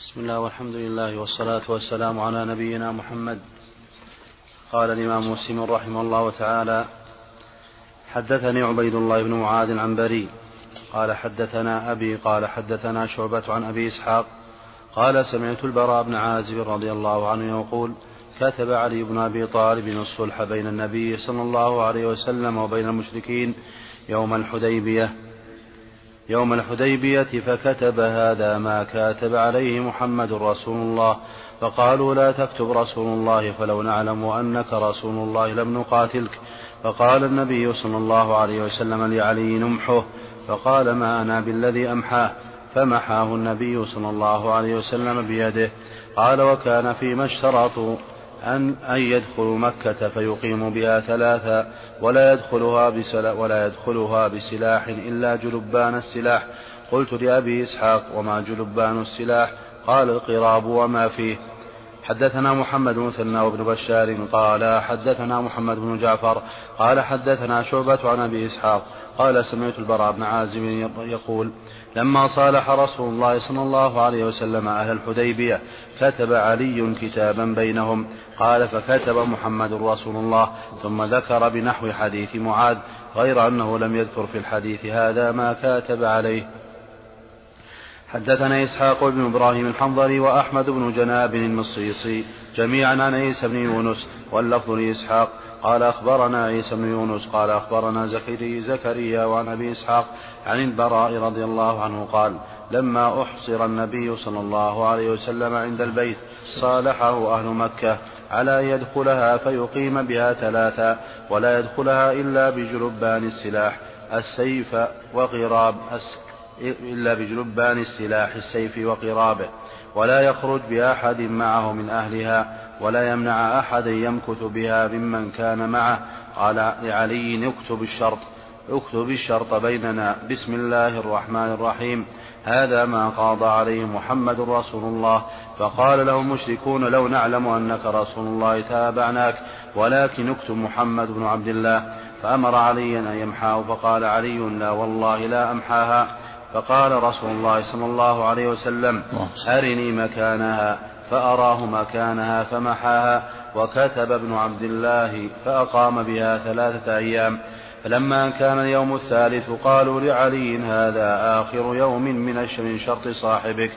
بسم الله والحمد لله والصلاة والسلام على نبينا محمد. قال الإمام مسلم رحمه الله تعالى حدثني عبيد الله بن معاذ عن بري قال حدثنا أبي قال حدثنا شعبة عن أبي إسحاق قال سمعت البراء بن عازب رضي الله عنه يقول كتب علي بن أبي طالب الصلح بين النبي صلى الله عليه وسلم وبين المشركين يوم الحديبية يوم الحديبية فكتب هذا ما كاتب عليه محمد رسول الله فقالوا لا تكتب رسول الله فلو نعلم أنك رسول الله لم نقاتلك. فقال النبي صلى الله عليه وسلم لعلي نمحه فقال ما أنا بالذي أمحاه؟ فمحاه النبي صلى الله عليه وسلم بيده. قال وكان فيما اشترطوا أن أن يدخلوا مكة فيقيموا بها ثلاثا ولا يدخلها بسلا ولا يدخلها بسلاح إلا جلبان السلاح. قلت لأبي إسحاق وما جلبان السلاح؟ قال القراب وما فيه. حدثنا محمد بن مثنى وابن بشار قال حدثنا محمد بن جعفر قال حدثنا شعبة عن أبي إسحاق قال سمعت البراء بن عازم يقول لما صالح رسول الله صلى الله عليه وسلم أهل الحديبية كتب علي كتابا بينهم قال فكتب محمد رسول الله ثم ذكر بنحو حديث معاذ غير أنه لم يذكر في الحديث هذا ما كاتب عليه حدثنا إسحاق بن إبراهيم الحنظلي وأحمد بن جناب المصيصي. جميعا عن عيسى بن يونس واللفظ لإسحاق. قال أخبرنا عيسى بن يونس قال أخبرنا زكريا زكريا وعن أبي إسحاق عن البراء رضي الله عنه قال لما أحصر النبي صلى الله عليه وسلم عند البيت صالحه أهل مكة على أن يدخلها فيقيم بها ثلاثا ولا يدخلها إلا بجلبان السلاح السيف وغراب إلا بجلبان السلاح السيف وقرابه ولا يخرج بأحد معه من أهلها ولا يمنع أحدا يمكث بها ممن كان معه. قال لعلي اكتب الشرط اكتب الشرط بيننا. بسم الله الرحمن الرحيم. هذا ما قاضى عليه محمد رسول الله. فقال له المشركون لو نعلم أنك رسول الله تابعناك ولكن اكتب محمد بن عبد الله. فأمر عليا أن يمحاه فقال علي لا والله لا أمحاها. فقال رسول الله صلى الله عليه وسلم أرني مكانها فأراه مكانها فمحاها وكتب ابن عبد الله فأقام بها ثلاثة أيام. فلما كان اليوم الثالث قالوا لعلي هذا آخر يوم من شرط صاحبك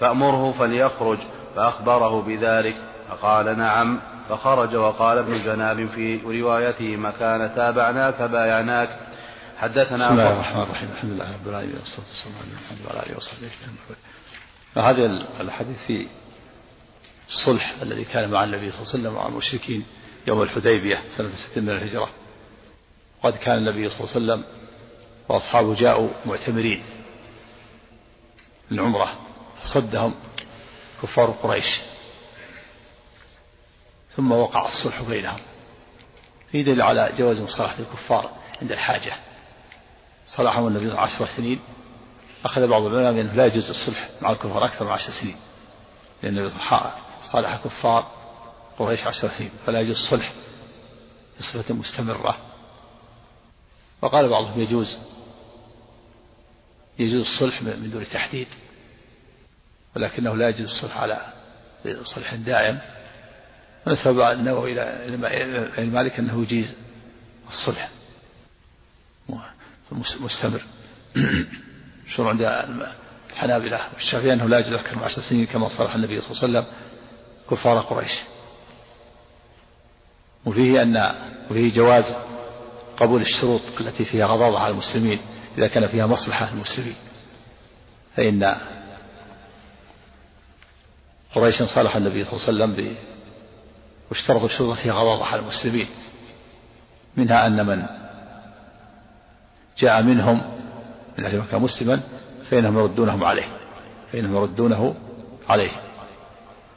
فأمره فليخرج فأخبره بذلك. فقال نعم فخرج وقال ابن جناب في روايته مكان تابعناك بايعناك. حدثنا بسم الله الرحمن الرحيم. الحمد لله رب العالمين والصلاة والسلام على محمد وعلى آله وصحبه أجمعين. هذه الحديث في الصلح الذي كان مع النبي صلى الله عليه وسلم مع المشركين يوم الحديبية سنة ست من الهجرة. وقد كان النبي صلى الله عليه وسلم وأصحابه جاءوا معتمرين العمرة فصدهم كفار قريش. ثم وقع الصلح بينهم. في دليل على جواز مصالحة الكفار عند الحاجة. صلحهم النبي عشر سنين أخذ بعض العلماء من أنه لا يجوز الصلح مع الكفار أكثر من عشر سنين لأن صالح كفار قريش عشر سنين فلا يجوز الصلح بصفة مستمرة. وقال بعضهم يجوز يجوز الصلح من دون تحديد ولكنه لا يجوز الصلح على صلح دائم. ونسب النووي إلى مالك أنه يجيز الصلح. مستمر. شو عند الحنابلة والشافعية أنه لا يجوز أكثر عشر سنين كما صرح النبي صلى الله عليه وسلم كفار قريش. وفيه أن وفيه جواز قبول الشروط التي فيها غضاضة على المسلمين إذا كان فيها مصلحة المسلمين. فإن قريشا صالح النبي صلى الله عليه وسلم واشترطوا شروطا فيها غضاضة على المسلمين. منها أن من جاء منهم من أهل مكة مسلما فإنهم يردونهم عليه فإنهم يردونه عليه.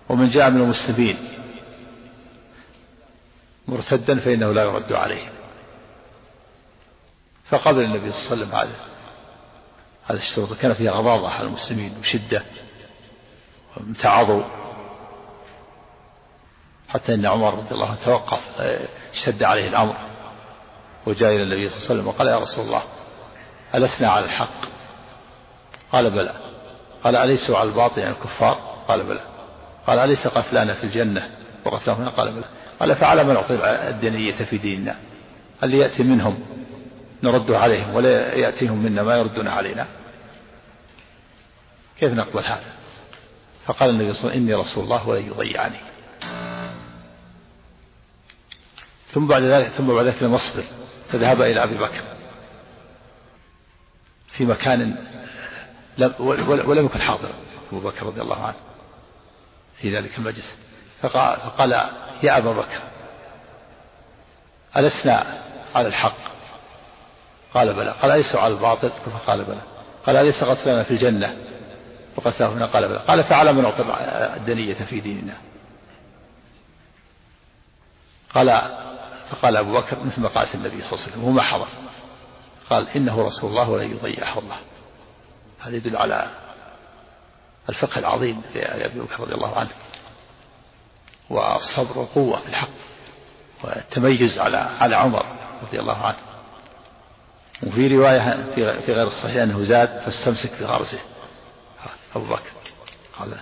ومن جاء من المسلمين مرتدا فإنه لا يرد عليه. فقبل النبي صلى الله عليه وسلم هذا هذا الشروط كان فيها غضاضة على المسلمين وشدة امتعضوا حتى إن عمر رضي الله عنه توقف اشتد عليه الأمر. وجاء إلى النبي صلى الله عليه وسلم وقال يا رسول الله ألسنا على الحق؟ قال بلى. قال أليسوا على الباطل يعني الكفار؟ قال بلى. قال أليس قتلانا في الجنة وقتلهم؟ هنا قال بلى. قال فعلى من أعطي الدنية في ديننا. هل يأتي منهم؟ نرد عليهم ولا يأتيهم منا ما يردون علينا. كيف نقبل هذا؟ فقال النبي صلى الله عليه وسلم إني رسول الله ولن يضيعني. ثم بعد ذلك ثم بعد ذلك لم أصبر فذهب إلى أبي بكر. في مكان لم ولم يكن حاضرا أبو بكر رضي الله عنه في ذلك المجلس. فقال, فقال يا أبا بكر ألسنا على الحق؟ قال بلى. قال أليس على الباطل؟ فقال بلى. قال أليس قتلنا في الجنة؟ وقتله هنا قال بلى. قال فعلى من أعطى الدنية في ديننا. قال فقال أبو بكر مثل ما قالت النبي صلى الله عليه وسلم وما حضر. قال إنه رسول الله ولن يضيعه الله هذا يدل على الفقه العظيم لأبي بكر رضي الله عنه والصبر والقوة في الحق والتميز على على عمر رضي الله عنه. وفي رواية في في غير الصحيح أنه زاد فاستمسك بغرزه. أبو بكر قال.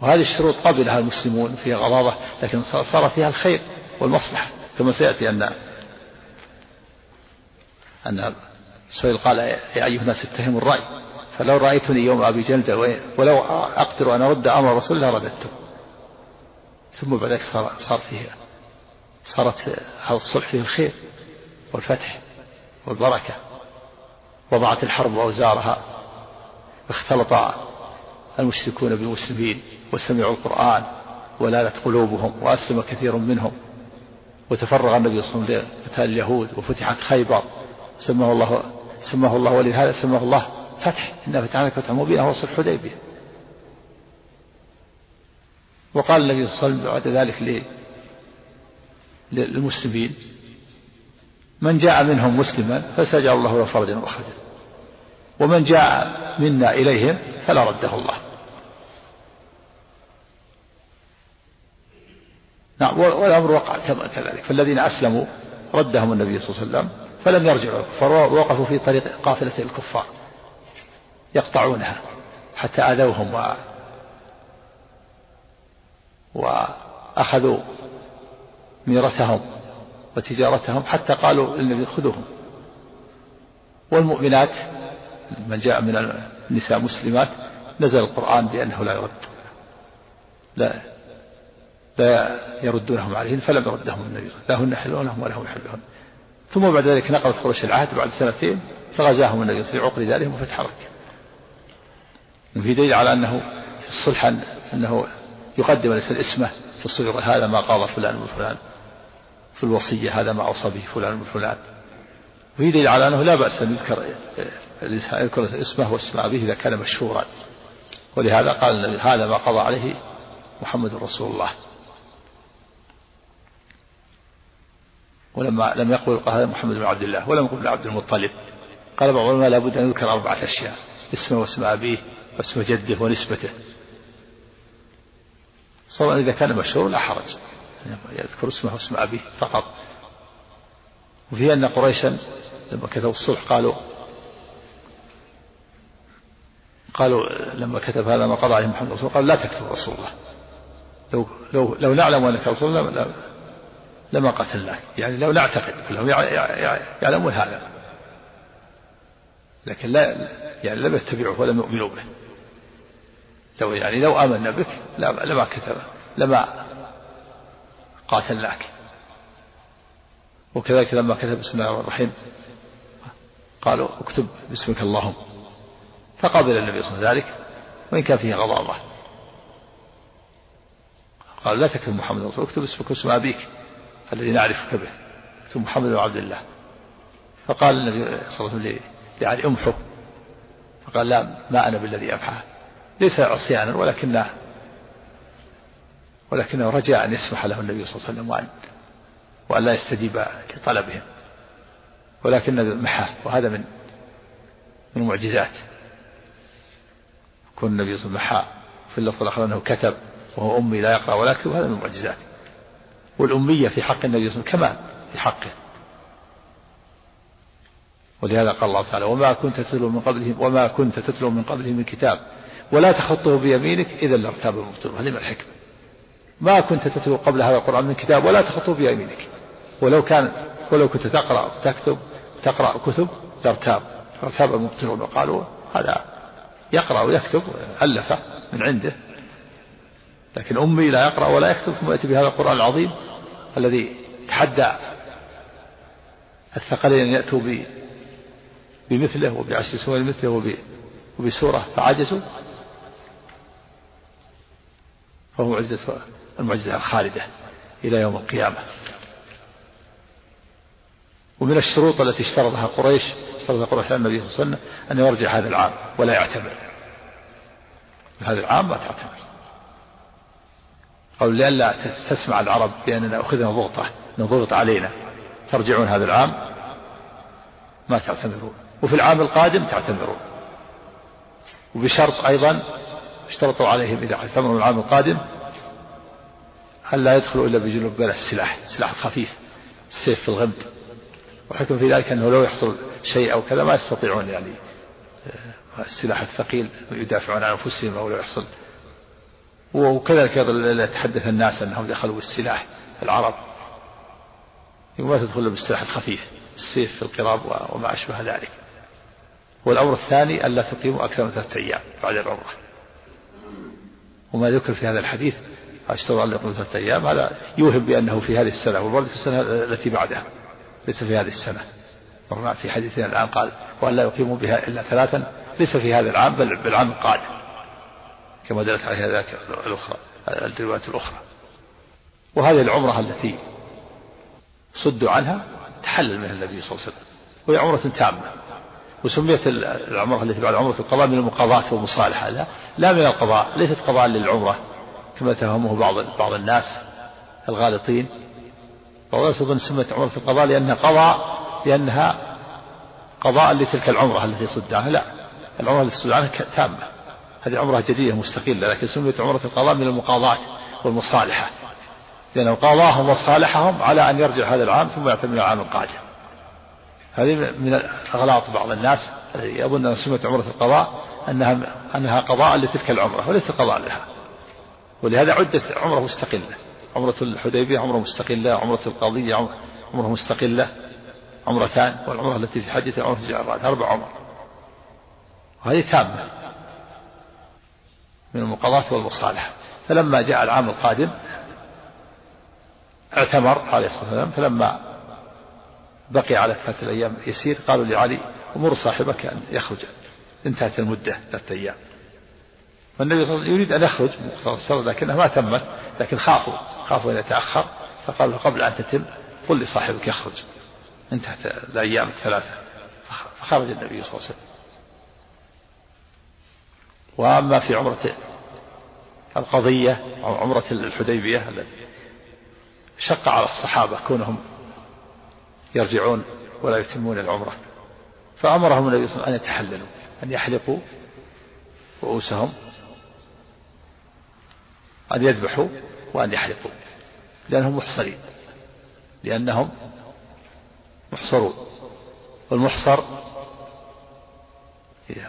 وهذه الشروط قبلها المسلمون فيها غضاضة لكن صار فيها الخير. والمصلحة. كما سيأتي أن أن سهيل قال يا أيها الناس اتهموا الرأي. فلو رأيتني يوم أبي جلدة ولو أقدر أن أرد أمر رسول الله رددته ثم بعد ذلك صار, صار فيه صارت هذا الصلح فيه الخير والفتح والبركة. وضعت الحرب أوزارها. اختلط المشركون بالمسلمين وسمعوا القرآن ولانت قلوبهم وأسلم كثير منهم. وتفرغ النبي صلى الله عليه وسلم لقتال اليهود وفتحت خيبر. سماه الله سماه الله ولهذا سماه الله فتح. إنا فتحنا فتحا مبينا هو صلح حديبية وقال النبي صلى الله عليه وسلم بعد ذلك للمسلمين من جاء منهم مسلما فسجع الله له فرجا وخرجا ومن جاء منا إليهم فلا رده الله. نعم والأمر وقع كذلك. فالذين أسلموا ردهم النبي صلى الله عليه وسلم فلم يرجعوا الكفار ووقفوا في طريق قافلة الكفار يقطعونها حتى آذوهم و وأخذوا ميرتهم وتجارتهم حتى قالوا للنبي خذوهم. والمؤمنات من جاء من النساء مسلمات نزل القرآن بأنه لا يرد. لا. لا يردونهم عليهن فلم يردهم النبي لا هن يحلونهم ولا هم يحلون. ثم بعد ذلك نقلت قريش العهد بعد سنتين فغزاهم النبي في عقر دارهم وفتح مكة. وفي دليل على أنه في الصلح أنه يقدم الإنسان اسمه في الصغر هذا ما قال فلان وفلان في الوصية هذا ما أوصى به فلان وفلان وفي دليل على أنه لا بأس أن يذكر يذكر اسمه واسم أبيه إذا كان مشهورا. ولهذا قال النبي هذا ما قضى عليه محمد رسول الله. ولما لم يقل هذا محمد بن عبد الله ولم يقل عبد المطلب. قال بعض العلماء لابد أن يذكر أربعة أشياء اسمه واسم أبيه واسم جده ونسبته. صار إذا كان مشهور لا حرج يذكر اسمه واسم أبيه فقط. وفي أن قريشا لما كتبوا الصلح قالوا قالوا لما كتب هذا ما قضى عليه محمد رسول قال لا تكتب رسول الله. لو لو لو نعلم أنك رسول الله لما قتلناك يعني لو نعتقد كلهم يعلمون هذا. لكن لا يعني لم يتبعوه ولم يؤمنوا به. لو يعني لو آمنا بك لما كتب لما قاتلناك. وكذلك لما كتب بسم الله الرحمن الرحيم قالوا اكتب باسمك اللهم. فقبل النبي صلى الله عليه وسلم ذلك وإن كان فيه غضاضة قال لا تكتب محمد رسول اكتب اسمك واسم أبيك. الذي نعرفك به اكتب محمد بن عبد الله. فقال النبي صلى الله عليه وسلم لعلي امحو. فقال لا ما أنا بالذي أمحاه ليس عصيانا ولكنه ولكنه رجاء أن يسمح له النبي صلى الله عليه وسلم وأن وأن لا يستجيب لطلبهم. ولكن محاه وهذا من من المعجزات كون النبي صلى الله عليه وسلم محاه في اللفظ الآخر أنه كتب وهو أمي لا يقرأ ولا يكتب هذا من المعجزات والأمية في حق النبي صلى الله عليه وسلم كمال في حقه. ولهذا قال الله تعالى وما كنت تتلو من قبله وما كنت تتلو من قبله من كتاب. ولا تخطه بيمينك إذا لارتاب المبطلون هذه الحكمة. ما كنت تتلو قبل هذا القرآن من كتاب. ولا تخطه بيمينك. ولو كان ولو كنت تقرأ تكتب تقرأ كتب لارتاب. ارتاب المبطلون وقالوا هذا يقرأ ويكتب ألفه من عنده. لكن أمي لا يقرأ ولا يكتب ثم يأتي بهذا القرآن العظيم الذي تحدى الثقلين أن يأتوا بمثله وبعشر سور مثله وبسورة فعجزوا. فهو معجزة المعجزة الخالدة إلى يوم القيامة. ومن الشروط التي اشترطها قريش اشترط قريش على النبي صلى الله عليه وسلم أن يرجع هذا العام ولا يعتمر. هذا العام ما تعتمر. قالوا لئلا تسمع العرب بأننا أخذنا ضغطة نضغط علينا. ترجعون هذا العام؟ ما تعتمرون وفي العام القادم تعتمرون وبشرط أيضا اشترطوا عليهم إذا اعتمروا العام القادم أن لا يدخلوا إلا بجنوب بلا السلاح السلاح الخفيف السيف في الغمد. وحكم في ذلك أنه لو يحصل شيء أو كذا ما يستطيعون يعني آه، السلاح الثقيل يدافعون عن أنفسهم أو لو يحصل وكذلك أيضا يتحدث الناس أنهم دخلوا بالسلاح العرب. ما تدخل بالسلاح الخفيف السيف في القراب وما أشبه ذلك. والأمر الثاني ألا تقيموا أكثر من ثلاثة أيام بعد العمرة. وما ذكر في هذا الحديث أشتروا أن يقيموا ثلاثة أيام هذا يوهم بأنه في هذه السنة والورد في السنة التي بعدها ليس في هذه السنة. في حديثنا الآن قال وأن لا يقيموا بها إلا ثلاثا ليس في هذا العام بل بالعام القادم. كما دلت عليها ذاك الأخرى الروايات الأخرى. وهذه العمرة التي صدوا عنها تحلل منها النبي صلى الله عليه وسلم. وهي عمرة تامة. وسميت العمرة التي بعد عمرة القضاء من المقاضاة والمصالحة. لا لا من القضاء ليست قضاء للعمرة كما تفهمه بعض بعض الناس الغالطين. بعض الناس يظن سميت عمرة القضاء لأنها قضاء لأنها قضاء لتلك العمرة التي صد عنها. لا العمرة التي صد عنها تامة. هذه عمرة جديدة مستقلة لكن سميت عمرة القضاء من المقاضاة والمصالحة. لأنه قاضاهم وصالحهم على أن يرجع هذا العام ثم يعتمر العام القادم. هذه من أغلاط بعض الناس يظن أن سمة عمرة القضاء أنها أنها قضاء لتلك العمرة وليس قضاء لها. ولهذا عدت عمرة مستقلة. عمرة الحديبية عمرة مستقلة عمرة القضية عمرة مستقلة عمرتان والعمرة التي في حجة عمرة الجعرات أربع عمر. وهذه تامة. من المقاضاة والمصالحة. فلما جاء العام القادم اعتمر عليه الصلاة والسلام فلما بقي على ثلاثة أيام يسير قالوا لعلي أمر صاحبك أن يخرج. انتهت المدة ثلاثة أيام. والنبي صلى الله عليه وسلم يريد أن يخرج السر لكنها ما تمت لكن خافوا خافوا أن يتأخر فقال له قبل أن تتم قل لصاحبك يخرج. انتهت الأيام الثلاثة فخرج النبي صلى الله عليه وسلم. وأما في عمرة القضية أو عمرة الحديبية التي شق على الصحابة كونهم يرجعون ولا يتمون العمرة فأمرهم النبي صلى الله عليه وسلم أن يتحللوا أن يحلقوا رؤوسهم أن يذبحوا وأن يحلقوا لأنهم محصرين لأنهم محصرون والمحصر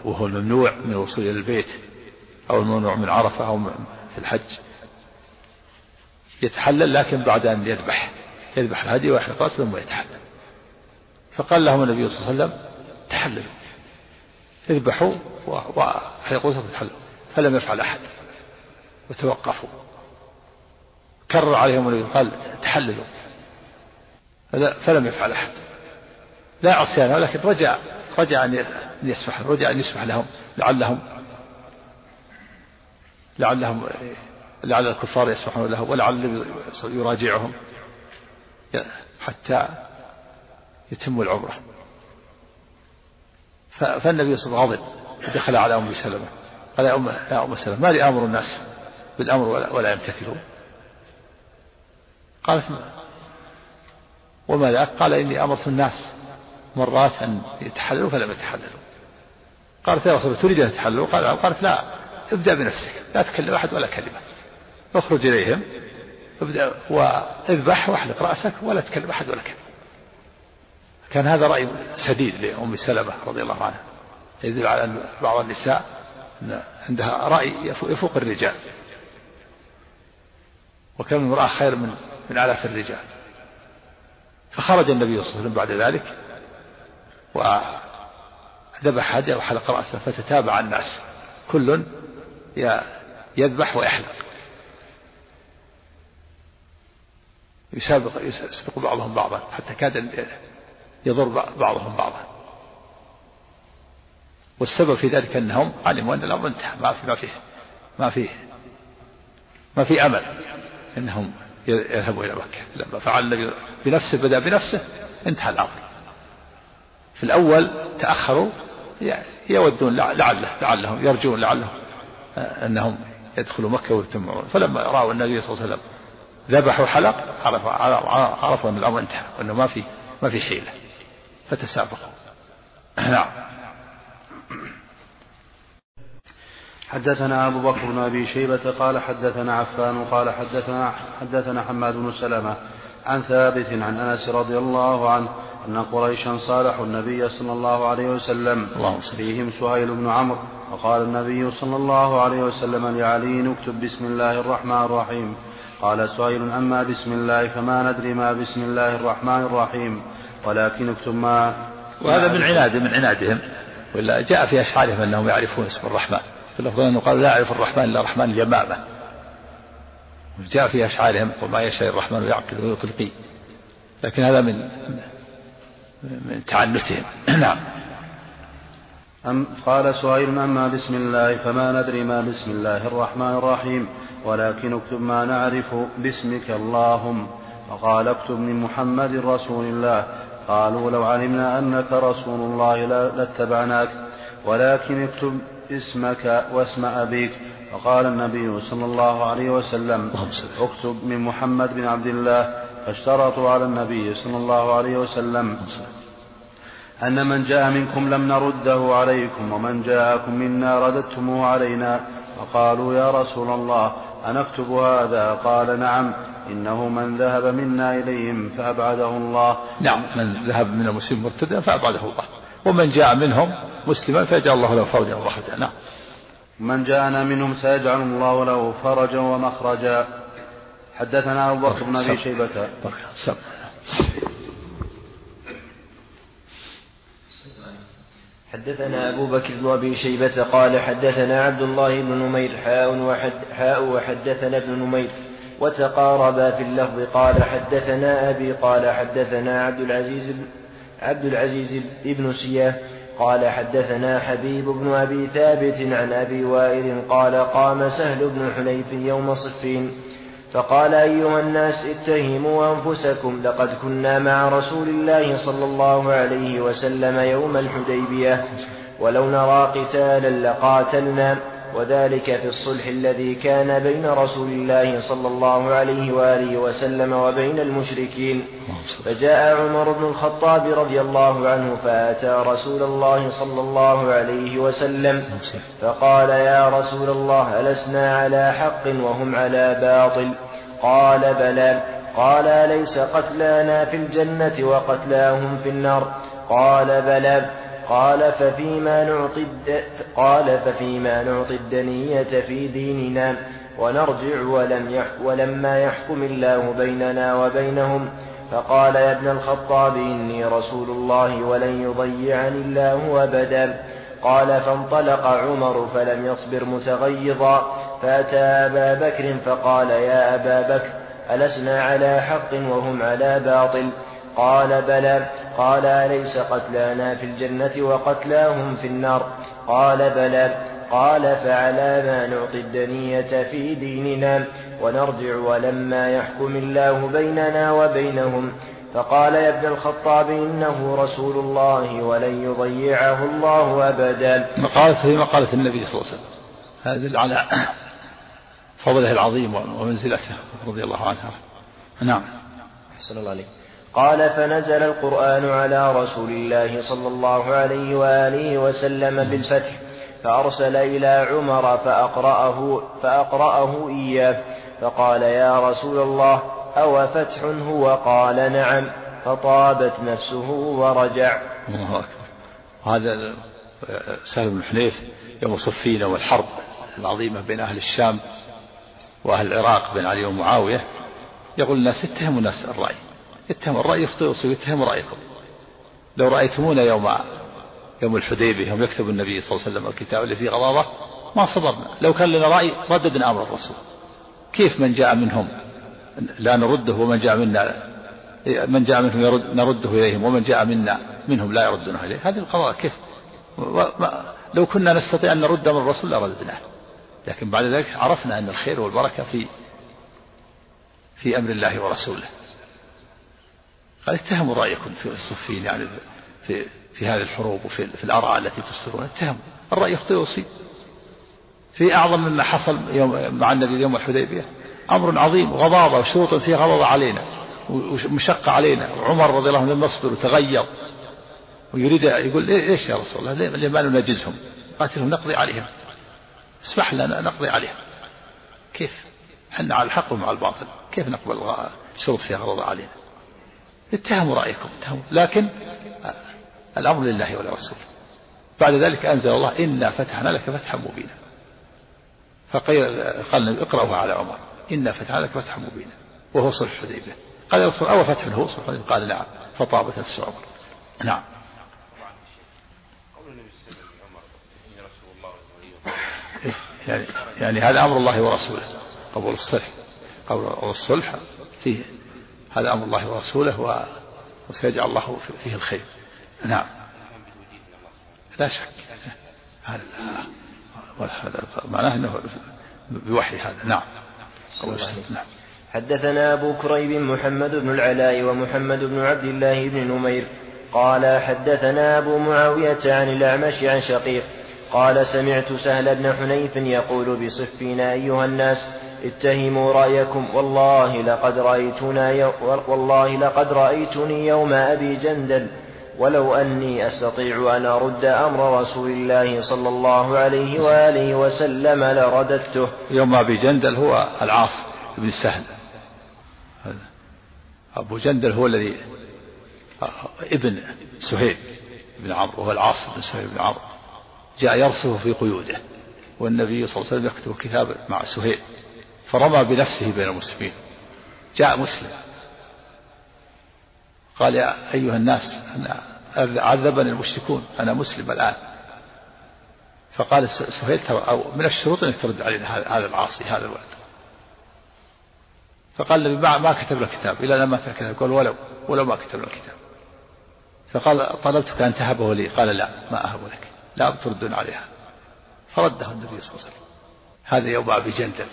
وهو الممنوع من الوصول إلى البيت أو الممنوع من عرفة أو في الحج. يتحلل لكن بعد أن يذبح يذبح الهدي ويحلق رأسه ثم يتحلل. فقال لهم النبي صلى الله عليه وسلم تحللوا. اذبحوا وحلقوا رأسكم تحللوا. فلم يفعل أحد. وتوقفوا. كرر عليهم النبي قال تحللوا. فلم يفعل أحد. لا عصيان ولكن رجع رجع أن يسمح رجع أن يسمح لهم لعلهم لعلهم لعل الكفار يسمحون له ولعل يراجعهم حتى يتموا العمرة. فالنبي صلى الله عليه وسلم غضب دخل على أم سلمة قال يا أم يا أم سلمة ما لي آمر الناس بالأمر ولا, ولا يمتثلون؟ قالت ما وما ذاك؟ قال إني أمرت الناس مرات أن يتحللوا فلم يتحللوا. قالت يا رسول الله تريد أن يتحللوا قال قالت لا ابدأ بنفسك لا تكلم أحد ولا كلمة. اخرج إليهم ابدأ وإذبح واحلق رأسك ولا تكلم أحد ولا كلمة. كان هذا رأي سديد لأم سلمة رضي الله عنها. يدل على أن بعض النساء عندها رأي يفوق الرجال. وكم امرأة خير من من آلاف الرجال. فخرج النبي صلى الله عليه وسلم بعد ذلك وذبح هديه وحلق رأسه فتتابع الناس. كل يذبح ويحلق. يسابق يسبق بعضهم بعضا حتى كاد يضر بعضهم بعضا. والسبب في ذلك أنهم علموا أن الأمر انتهى. ما في ما فيه ما فيه ما في أمل إنهم يذهبوا إلى مكة. لما فعل النبي بنفسه بدأ بنفسه انتهى الأمر. في الأول تأخروا يودون لعله لعلهم يرجون لعلهم أنهم يدخلوا مكة ويتمعون. فلما رأوا النبي صلى الله عليه وسلم ذبح وحلق عرفوا عرفوا أن الأمر انتهى وانه ما في ما في حيلة. فتسابقوا. نعم. حدثنا أبو بكر بن أبي شيبة قال حدثنا عفان قال حدثنا حدثنا حماد بن سلمة عن ثابت عن أنس رضي الله عنه أن قريشا صالحوا النبي صلى الله عليه وسلم. فيهم سهيل بن عمرو. وقال النبي صلى الله عليه وسلم لعلي اكتب بسم الله الرحمن الرحيم. قال سهيل أما بسم الله فما ندري ما بسم الله الرحمن الرحيم. ولكن اكتب ما وهذا من عناد من عنادهم. ولا جاء في أشعارهم أنهم يعرفون اسم الرحمن. في اللفظ أنه قال لا يعرف الرحمن إلا الرحمن اليمامة. جاء في أشعارهم وما يشاء الرحمن يعقل ويقلقي لكن هذا من من تعنتهم نعم. أم قال سهيل أما بسم الله فما ندري ما بسم الله الرحمن الرحيم ولكن اكتب ما نعرف باسمك اللهم. فقال اكتب من محمد رسول الله. قالوا لو علمنا أنك رسول الله لاتبعناك ولكن اكتب اسمك واسم أبيك. فقال النبي صلى الله عليه وسلم اكتب من محمد بن عبد الله. فاشترطوا على النبي صلى الله عليه وسلم. أن من جاء منكم لم نرده عليكم ومن جاءكم منا رددتموه علينا فقالوا يا رسول الله أنكتب هذا؟ قال نعم إنه من ذهب منا إليهم فأبعده الله. نعم من ذهب من المسلم مرتدا فأبعده الله. ومن جاء منهم مسلما فيجعل الله له فرجا ومخرجا. نعم. من جاءنا منهم سيجعل الله له فرجا ومخرجا. حدثنا أبو بكر بن أبي شيبة. حدثنا أبو بكر بن أبي شيبة قال حدثنا عبد الله بن نمير حاء وحد حاء وحدثنا ابن نمير وتقاربا في اللفظ قال حدثنا أبي قال حدثنا عبد العزيز عبد العزيز بن سياه قال حدثنا حبيب بن أبي ثابت عن أبي وائل قال قام سهل بن حنيف يوم صفين. فقال أيها الناس اتهموا أنفسكم لقد كنا مع رسول الله صلى الله عليه وسلم يوم الحديبية ولو نرى قتالا لقاتلنا وذلك في الصلح الذي كان بين رسول الله صلى الله عليه وآله وسلم وبين المشركين. فجاء عمر بن الخطاب رضي الله عنه فأتى رسول الله صلى الله عليه وسلم فقال يا رسول الله ألسنا على حق وهم على باطل. قال بلى. قال أليس قتلانا في الجنة وقتلاهم في النار؟ قال بلى. قال ففيما نعطي قال ففيما نعطي الدنية في ديننا ونرجع ولم يحك ولما يحكم الله بيننا وبينهم. فقال يا ابن الخطاب إني رسول الله ولن يضيعني الله أبدا. قال فانطلق عمر فلم يصبر متغيظا. فأتى أبا بكر فقال يا أبا بكر ألسنا على حق وهم على باطل؟ قال بلى. قال أليس قتلانا في الجنة وقتلاهم في النار؟ قال بلى. قال فعلى ما نعطي الدنية في ديننا ونرجع ولما يحكم الله بيننا وبينهم. فقال يا ابن الخطاب إنه رسول الله ولن يضيعه الله أبدا. مقالة في مقالة النبي صلى الله عليه وسلم. هذا على فضله العظيم ومنزلته رضي الله عنه نعم. أحسن الله عليك. قال فنزل القرآن على رسول الله صلى الله عليه وآله وسلم بالفتح فأرسل إلى عمر فأقرأه, فأقرأه إياه فقال يا رسول الله أو فتح هو؟ قال نعم. فطابت نفسه ورجع. الله أكبر. هذا سهل بن حنيف يوم صفين يوم الحرب العظيمة بين أهل الشام وأهل العراق بين علي ومعاوية يقول الناس اتهموا الناس الرأي. اتهموا الرأي يخطئ ويصيب اتهموا رأيكم. لو رأيتمونا يوم يوم الحديبية يوم يكتب النبي صلى الله عليه وسلم الكتاب اللي فيه غضاضة ما صبرنا. لو كان لنا رأي رددنا أمر الرسول. كيف من جاء منهم؟ لا نرده ومن جاء منا من جاء منهم يرد نرده إليهم ومن جاء منا منهم لا يردونه إليه. هذه القضاء كيف؟ لو كنا نستطيع أن نرد من الرسول لرددناه لكن بعد ذلك عرفنا أن الخير والبركة في في أمر الله ورسوله. قال اتهموا رأيكم في الصفين يعني في في هذه الحروب وفي في الآراء التي تصدرون اتهموا. الرأي يخطئ ويصيب. في أعظم مما حصل يوم مع النبي يوم الحديبية أمر عظيم غضاضة وشروط فيه غضاضة علينا ومشقة علينا. وعمر رضي الله عنه لم يصبر وتغير ويريد يقول ليش يا رسول الله؟ ليه ما ننجزهم؟ قاتلهم نقضي عليهم. اسمح لنا نقضي عليهم كيف؟ إحنا على الحق ومع الباطل. كيف نقبل شروط فيها غضاضة علينا؟ اتهموا رأيكم اتهموا. لكن الأمر لله ولرسوله. بعد ذلك أنزل الله إنا فتحنا لك فتحا مبينا. فقال قال اقرأوها على عمر. إنا فتحنا لك فتحا مبينا. وهو صلح الحديبية. قال يا رسول أول فتح هو صلح قال نعم. فطابت نفس عمر. نعم. يعني يعني هذا أمر الله ورسوله. قبول الصلح. قبول الصلح فيه. هذا أمر الله ورسوله وسيجعل الله فيه الخير. نعم. لا شك. هذا معناه أنه بوحي هذا. نعم. نعم. حدثنا أبو كريب محمد بن العلاء ومحمد بن عبد الله بن نمير قال حدثنا أبو معاوية عن الأعمش عن شقيق قال سمعت سهل بن حنيف يقول بصفنا أيها الناس اتهموا رأيكم والله لقد رأيتنا والله لقد رأيتني يوم أبي جندل ولو أني أستطيع أن أرد أمر رسول الله صلى الله عليه وآله وسلم لرددته. يوم أبي جندل هو العاص بن سهل. أبو جندل هو الذي ابن سهيل بن عمرو وهو العاص بن سهيل بن عمرو. جاء يرسف في قيوده والنبي صلى الله عليه وسلم يكتب كتاب مع سهيل فرمى بنفسه بين المسلمين جاء مسلم. قال يا أيها الناس أنا عذبني المشركون أنا مسلم الآن. فقال سهيل أو من الشروط أنك ترد علينا هذا العاصي هذا الولد فقال النبي ما, ما كتب له كتاب إلى لما كتب قال ولو ولو ما كتب له كتاب. فقال طلبتك أن تهبه لي؟ قال لا ما أهب لك. لا تردون عليها. فرده النبي صلى الله عليه وسلم. هذا يوم أبي جندل.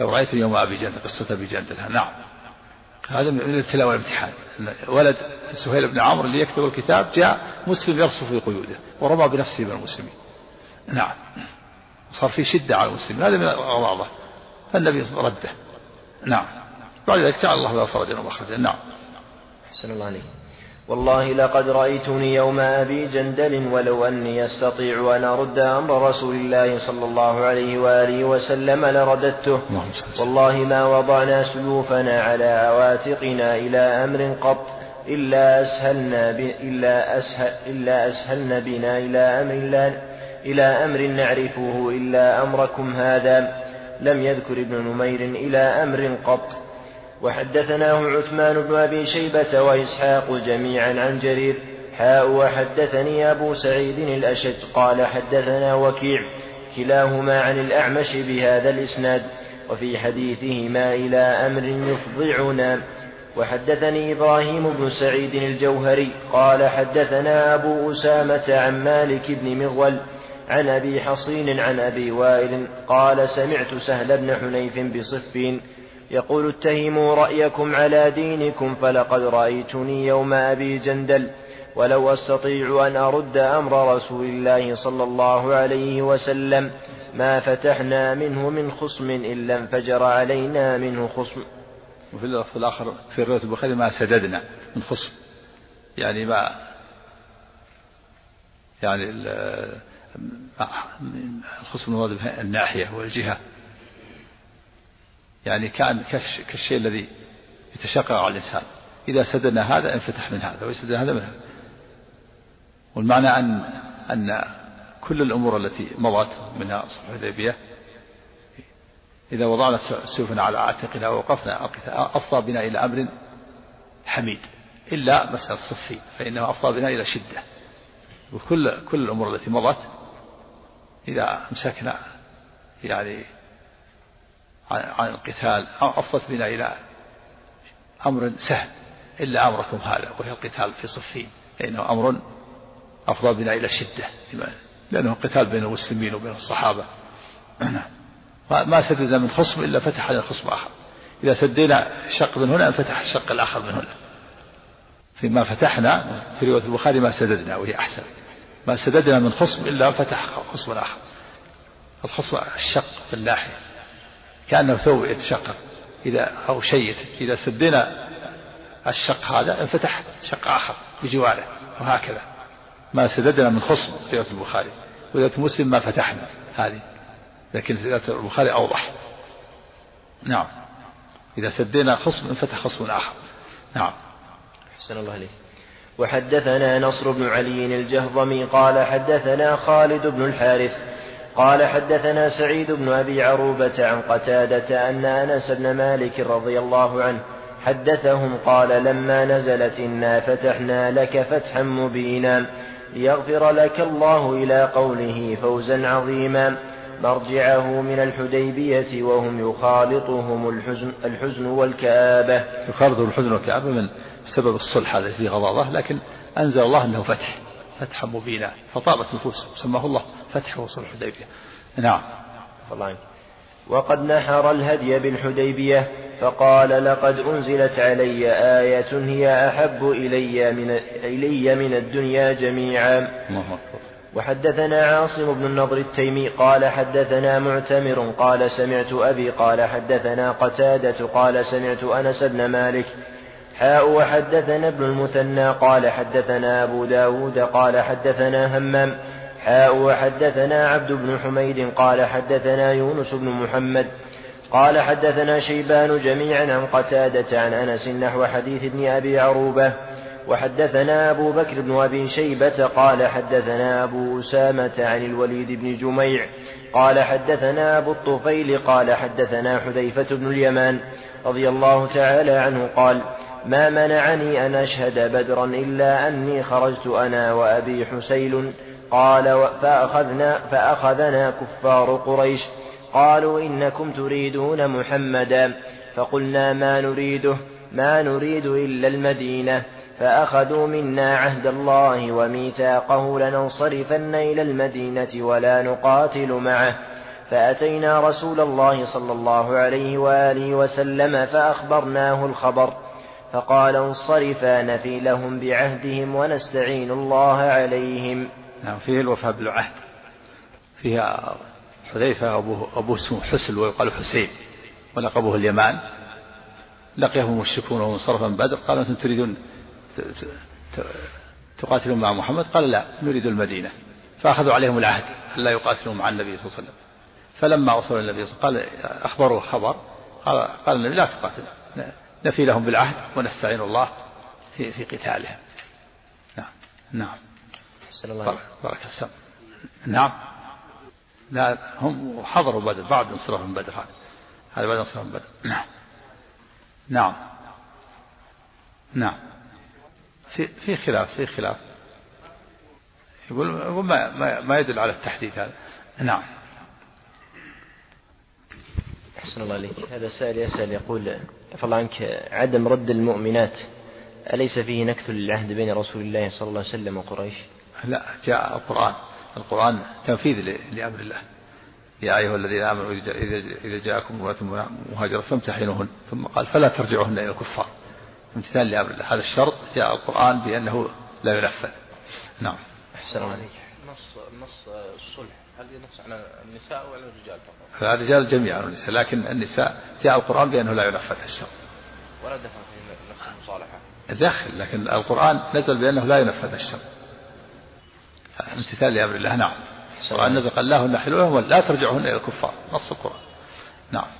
لو رأيت يوم أبي جندل قصة أبي جندل نعم. هذا من الابتلاء والامتحان. ولد سهيل بن عمرو اللي يكتب الكتاب جاء مسلم يرصف في قيوده ورمى بنفسه من المسلمين. نعم. صار في شدة على المسلمين. هذا من الغضاضة فالنبي رده. نعم. بعد ذلك جعل الله له فرجا ومخرجا. نعم. أحسن الله عليك. والله لقد رأيتني يوم أبي جندل ولو أني أستطيع أن أرد أمر رسول الله صلى الله عليه وآله وسلم لرددته. والله ما وضعنا سيوفنا على عواتقنا إلى أمر قط إلا أسهلنا ب... إلا أسهل إلا أسهلنا بنا إلى أمر لا إلى أمر نعرفه إلا أمركم هذا. لم يذكر ابن نمير إلى أمر قط. وحدثناه عثمان بن أبي شيبة وإسحاق جميعا عن جرير. حاء وحدثني أبو سعيد الأشج. قال حدثنا وكيع كلاهما عن الأعمش بهذا الإسناد وفي حديثهما إلى أمر يفضعنا. وحدثني إبراهيم بن سعيد الجوهري. قال حدثنا أبو أسامة عن مالك بن مغول عن أبي حصين عن أبي وائل. قال سمعت سهل بن حنيف بصفين. يقول اتهموا رأيكم على دينكم فلقد رأيتني يوم أبي جندل ولو أستطيع أن أرد أمر رسول الله صلى الله عليه وسلم ما فتحنا منه من خصم إلا انفجر علينا منه خصم. وفي اللفظ الآخر في رواية البخاري ما سددنا من خصم. يعني ما يعني الخصم المراد الناحية والجهة. يعني كان كالشيء الذي يتشقق على الإنسان. إذا سددنا هذا انفتح من هذا ويسددنا هذا من هذا. والمعنى أن أن كل الأمور التي مضت منها صلح الحديبية إذا وضعنا سيوفنا على عاتقنا ووقفنا أفضى بنا إلى أمر حميد إلا مسألة صفي فإنه أفضى بنا إلى شدة. وكل كل الأمور التي مضت إذا أمسكنا يعني عن القتال. أفضت بنا إلى أمر سهل إلا أمركم هذا وهي القتال في صفين. فإنه أمر أفضى بنا إلى الشدة لأنه قتال بين المسلمين وبين الصحابة. ما سدد من خصم إلا فتح على خصم آخر. إذا سدينا شق من هنا انفتح الشق الآخر من هنا. فيما فتحنا في رواية البخاري ما سددنا وهي أحسن. ما سددنا من خصم إلا فتح خصم آخر. الخصم الشق في الناحية. كأنه ثوب يتشقق إذا أو شيء إذا سدينا الشق هذا انفتح شق آخر بجواره وهكذا. ما سددنا من خصم في البخاري. ورواية مسلم ما فتحنا هذه. لكن رواية البخاري أوضح. نعم. إذا سدينا خصم انفتح خصم آخر. نعم. أحسن الله عليك وحدثنا نصر بن علي الجهضمي قال حدثنا خالد بن الحارث قال حدثنا سعيد بن أبي عروبة عن قتادة أن أنس بن مالك رضي الله عنه حدثهم قال لما نزلت إنا فتحنا لك فتحا مبينا ليغفر لك الله إلى قوله فوزا عظيما. مرجعه من الحديبية وهم يخالطهم الحزن, الحزن والكآبة. يخالطهم الحزن والكآبة من سبب الصلح الذي غضاضه لكن أنزل الله أنه فتح. فتحا مبينا. فطابت نفوس سماه الله. فتح وصلح الحديبية. نعم. الله وقد نحر الهدي بالحديبية فقال لقد أنزلت علي آية هي أحب إلي من, إلي من الدنيا جميعا. وحدثنا عاصم بن النضر التيمي قال حدثنا معتمر قال سمعت أبي قال حدثنا قتادة قال سمعت أنس بن مالك. حاء وحدثنا ابن المثنى قال حدثنا أبو داود قال حدثنا همام. حاء وحدثنا عبد بن حميد قال حدثنا يونس بن محمد قال حدثنا شيبان جميعا عن قتادة عن أنس نحو حديث ابن أبي عروبة وحدثنا أبو بكر بن أبي شيبة قال حدثنا أبو أسامة عن الوليد بن جميع قال حدثنا أبو الطفيل قال حدثنا حذيفة بن اليمان رضي الله تعالى عنه قال ما منعني أن أشهد بدرا إلا أني خرجت أنا وأبي حسيل قال فأخذنا, فأخذنا كفار قريش. قالوا إنكم تريدون محمدا. فقلنا ما نريده؟ ما نريد إلا المدينة. فأخذوا منا عهد الله وميثاقه لننصرفن إلى المدينة ولا نقاتل معه. فأتينا رسول الله صلى الله عليه وآله وسلم فأخبرناه الخبر. فقال انصرفا نفي لهم بعهدهم ونستعين الله عليهم. نعم فيه الوفاء بالعهد فيها حذيفة أبوه, أبوه اسمه حسل ويقال حسين ولقبه اليمان. لقيهم المشركون وهم صرفا بدر. قالوا أنتم تريدون تقاتلون مع محمد؟ قال لا نريد المدينة. فأخذوا عليهم العهد ألا يقاتلوا مع النبي صلى الله عليه وسلم. فلما وصل النبي صلى الله عليه وسلم قال أخبروه خبر قال, قال النبي لا تقاتل نفي لهم بالعهد ونستعين الله في في قتالهم. نعم. نعم. الله بارك السلام. نعم. لا هم حضروا بدر. بعد انصرافهم بدر هذا. هذا بعد انصرافهم بدر. نعم. نعم. نعم. في في خلاف في خلاف. يقول ما ما, ما يدل على التحديد هذا. نعم. أحسن الله عليك هذا سائل يسأل يقول عفى عنك عدم رد المؤمنات أليس فيه نكث للعهد بين رسول الله صلى الله عليه وسلم وقريش؟ لا جاء القرآن. القرآن تنفيذ لأمر الله. يا أيها الذين آمنوا إذا جاءكم امرأة مهاجرة فامتحنوهن. ثم قال فلا ترجعوهن إلى الكفار. امتثال لأمر الله. هذا الشرط. جاء القرآن بأنه لا ينفذ. نعم. أحسن عليك نص نص الصلح. هل ينص على النساء أو على الرجال فقط؟ الرجال جميعا النساء لكن النساء جاء القرآن بأنه لا ينفذ الشرط. ولا دخل في نفس المصالحة. دخل لكن القرآن نزل بأنه لا ينفذ الشرط. امتثال لأمر الله. نعم. القرآن نزل قال لا هن حلوة لا ترجعهن إلى الكفار. نص القرآن. نعم.